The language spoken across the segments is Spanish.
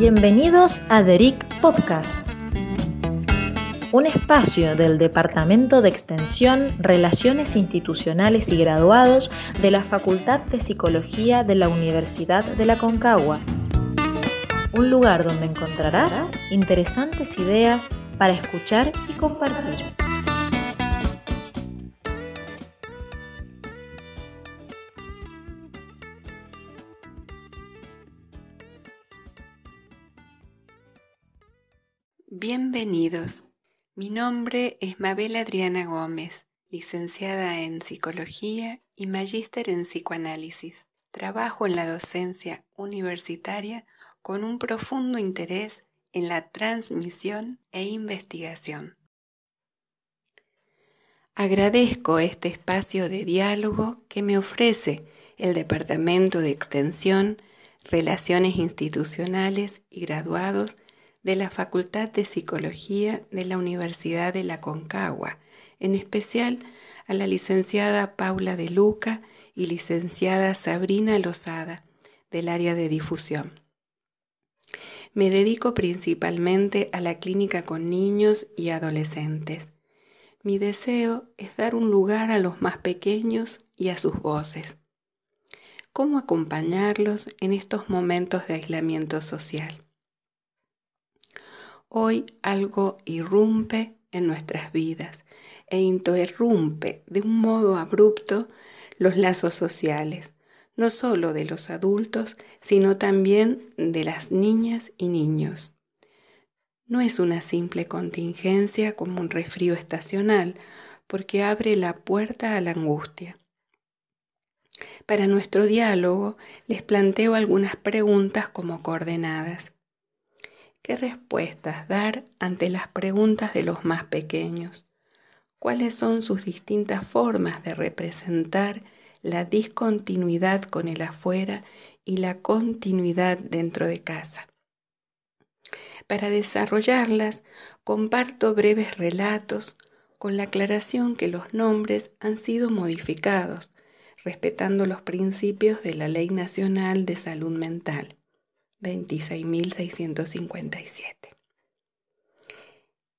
Bienvenidos a Deric Podcast, un espacio del Departamento de Extensión, Relaciones Institucionales y Graduados de la Facultad de Psicología de la Universidad de la Concagua. Un lugar donde encontrarás interesantes ideas para escuchar y compartir. Bienvenidos. Mi nombre es Mabel Adriana Gómez, licenciada en Psicología y magíster en Psicoanálisis. Trabajo en la docencia universitaria con un profundo interés en la transmisión e investigación. Agradezco este espacio de diálogo que me ofrece el Departamento de Extensión, Relaciones Institucionales y Graduados de la Facultad de Psicología de la Universidad de la Concagua, en especial a la licenciada Paula de Luca y licenciada Sabrina Lozada, del área de difusión. Me dedico principalmente a la clínica con niños y adolescentes. Mi deseo es dar un lugar a los más pequeños y a sus voces. ¿Cómo acompañarlos en estos momentos de aislamiento social? Hoy algo irrumpe en nuestras vidas e interrumpe de un modo abrupto los lazos sociales, no solo de los adultos, sino también de las niñas y niños. No es una simple contingencia como un resfrío estacional, porque abre la puerta a la angustia. Para nuestro diálogo les planteo algunas preguntas como coordenadas. ¿Qué respuestas dar ante las preguntas de los más pequeños? ¿Cuáles son sus distintas formas de representar la discontinuidad con el afuera y la continuidad dentro de casa? Para desarrollarlas, comparto breves relatos con la aclaración que los nombres han sido modificados, respetando los principios de la Ley Nacional de Salud Mental. 26.657.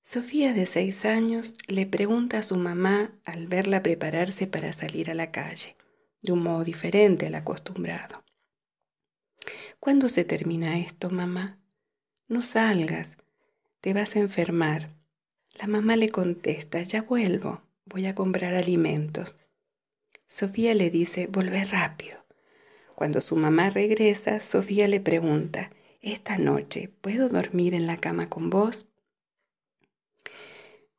Sofía de seis años le pregunta a su mamá al verla prepararse para salir a la calle, de un modo diferente al acostumbrado. ¿Cuándo se termina esto, mamá? No salgas, te vas a enfermar. La mamá le contesta, ya vuelvo, voy a comprar alimentos. Sofía le dice, vuelve rápido. Cuando su mamá regresa, Sofía le pregunta, esta noche, ¿puedo dormir en la cama con vos?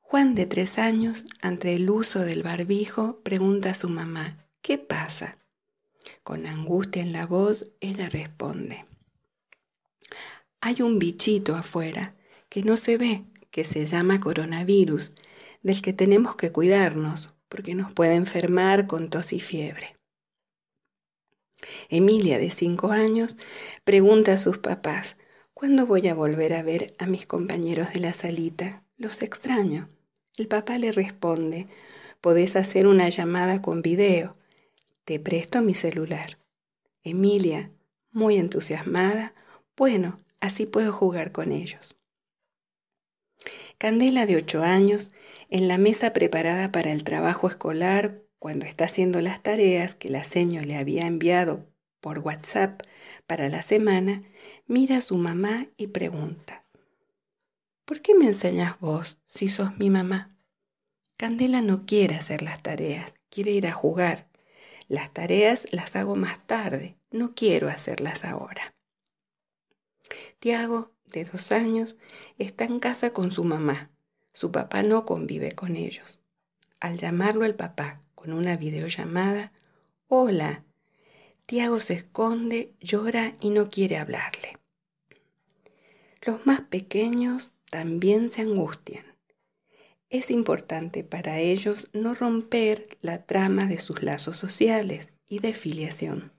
Juan de tres años, ante el uso del barbijo, pregunta a su mamá, ¿qué pasa? Con angustia en la voz, ella responde, hay un bichito afuera que no se ve, que se llama coronavirus, del que tenemos que cuidarnos, porque nos puede enfermar con tos y fiebre. Emilia, de cinco años, pregunta a sus papás, ¿cuándo voy a volver a ver a mis compañeros de la salita? Los extraño. El papá le responde, podés hacer una llamada con video. Te presto mi celular. Emilia, muy entusiasmada, bueno, así puedo jugar con ellos. Candela, de ocho años, en la mesa preparada para el trabajo escolar, cuando está haciendo las tareas que la seño le había enviado por WhatsApp para la semana, mira a su mamá y pregunta, ¿por qué me enseñas vos si sos mi mamá? Candela no quiere hacer las tareas, quiere ir a jugar. Las tareas las hago más tarde, no quiero hacerlas ahora. Tiago, de dos años, está en casa con su mamá. Su papá no convive con ellos. Al llamarlo el papá con una videollamada, hola. Tiago se esconde, llora y no quiere hablarle. Los más pequeños también se angustian. Es importante para ellos no romper la trama de sus lazos sociales y de filiación.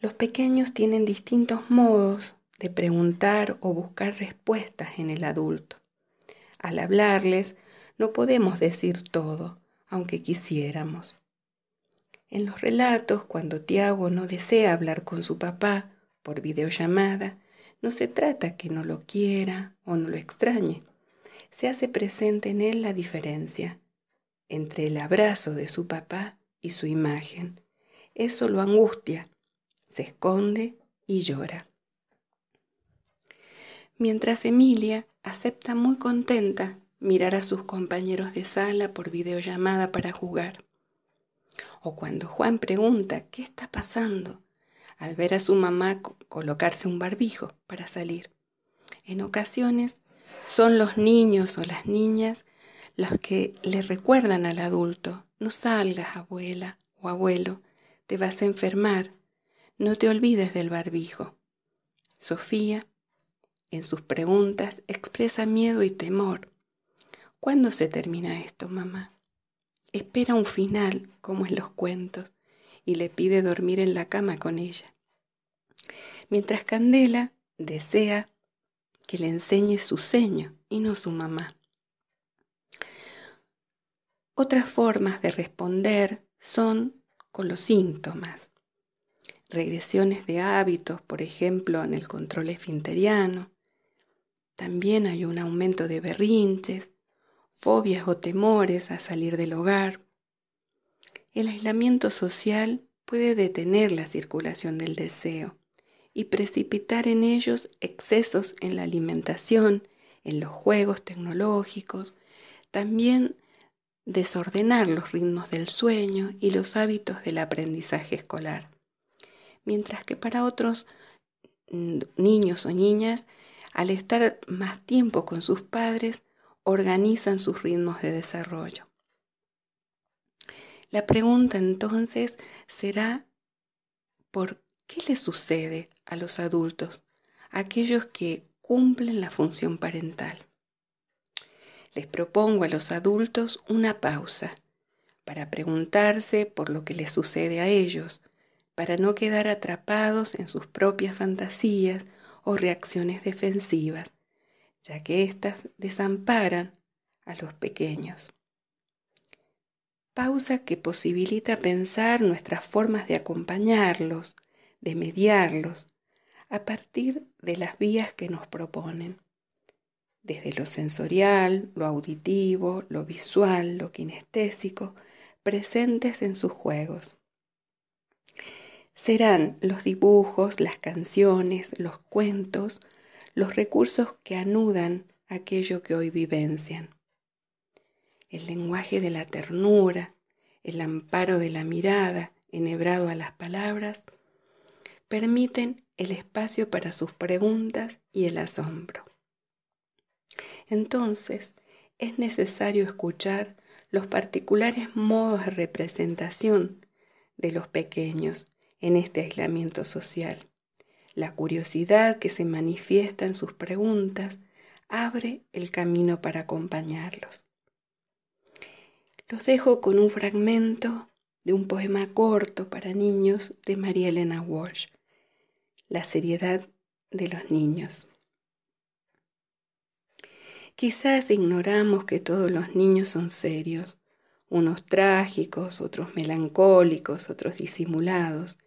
Los pequeños tienen distintos modos de preguntar o buscar respuestas en el adulto. Al hablarles, no podemos decir todo, aunque quisiéramos. En los relatos, cuando Tiago no desea hablar con su papá por videollamada, no se trata que no lo quiera o no lo extrañe. Se hace presente en él la diferencia entre el abrazo de su papá y su imagen. Eso lo angustia, se esconde y llora. Mientras Emilia acepta muy contenta mirar a sus compañeros de sala por videollamada para jugar. O cuando Juan pregunta qué está pasando al ver a su mamá colocarse un barbijo para salir. En ocasiones son los niños o las niñas los que le recuerdan al adulto, no salgas abuela o abuelo, te vas a enfermar, no te olvides del barbijo. Sofía, en sus preguntas, expresa miedo y temor. ¿Cuándo se termina esto, mamá? Espera un final, como en los cuentos, y le pide dormir en la cama con ella. Mientras Candela desea que le enseñe su seño y no su mamá. Otras formas de responder son con los síntomas. Regresiones de hábitos, por ejemplo, en el control esfinteriano. También hay un aumento de berrinches, fobias o temores a salir del hogar. El aislamiento social puede detener la circulación del deseo y precipitar en ellos excesos en la alimentación, en los juegos tecnológicos, también desordenar los ritmos del sueño y los hábitos del aprendizaje escolar. Mientras que para otros niños o niñas, al estar más tiempo con sus padres, organizan sus ritmos de desarrollo. La pregunta entonces será, ¿por qué le sucede a los adultos, aquellos que cumplen la función parental? Les propongo a los adultos una pausa para preguntarse por lo que les sucede a ellos, para no quedar atrapados en sus propias fantasías o reacciones defensivas ya que éstas desamparan a los pequeños. Pausa que posibilita pensar nuestras formas de acompañarlos, de mediarlos, a partir de las vías que nos proponen, desde lo sensorial, lo auditivo, lo visual, lo kinestésico, presentes en sus juegos. Serán los dibujos, las canciones, los cuentos, los recursos que anudan aquello que hoy vivencian. El lenguaje de la ternura, el amparo de la mirada, enhebrado a las palabras, permiten el espacio para sus preguntas y el asombro. Entonces, es necesario escuchar los particulares modos de representación de los pequeños en este aislamiento social la curiosidad que se manifiesta en sus preguntas abre el camino para acompañarlos. Los dejo con un fragmento de un poema corto para niños de María Elena Walsh, La seriedad de los niños. Quizás ignoramos que todos los niños son serios, unos trágicos, otros melancólicos, otros disimulados,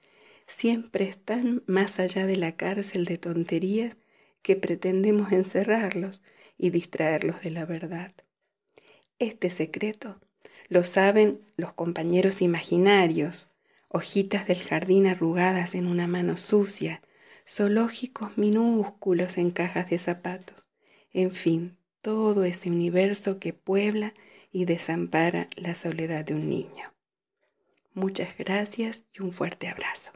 siempre están más allá de la cárcel de tonterías que pretendemos encerrarlos y distraerlos de la verdad. Este secreto lo saben los compañeros imaginarios, hojitas del jardín arrugadas en una mano sucia, zoológicos minúsculos en cajas de zapatos, en fin, todo ese universo que puebla y desampara la soledad de un niño. Muchas gracias y un fuerte abrazo.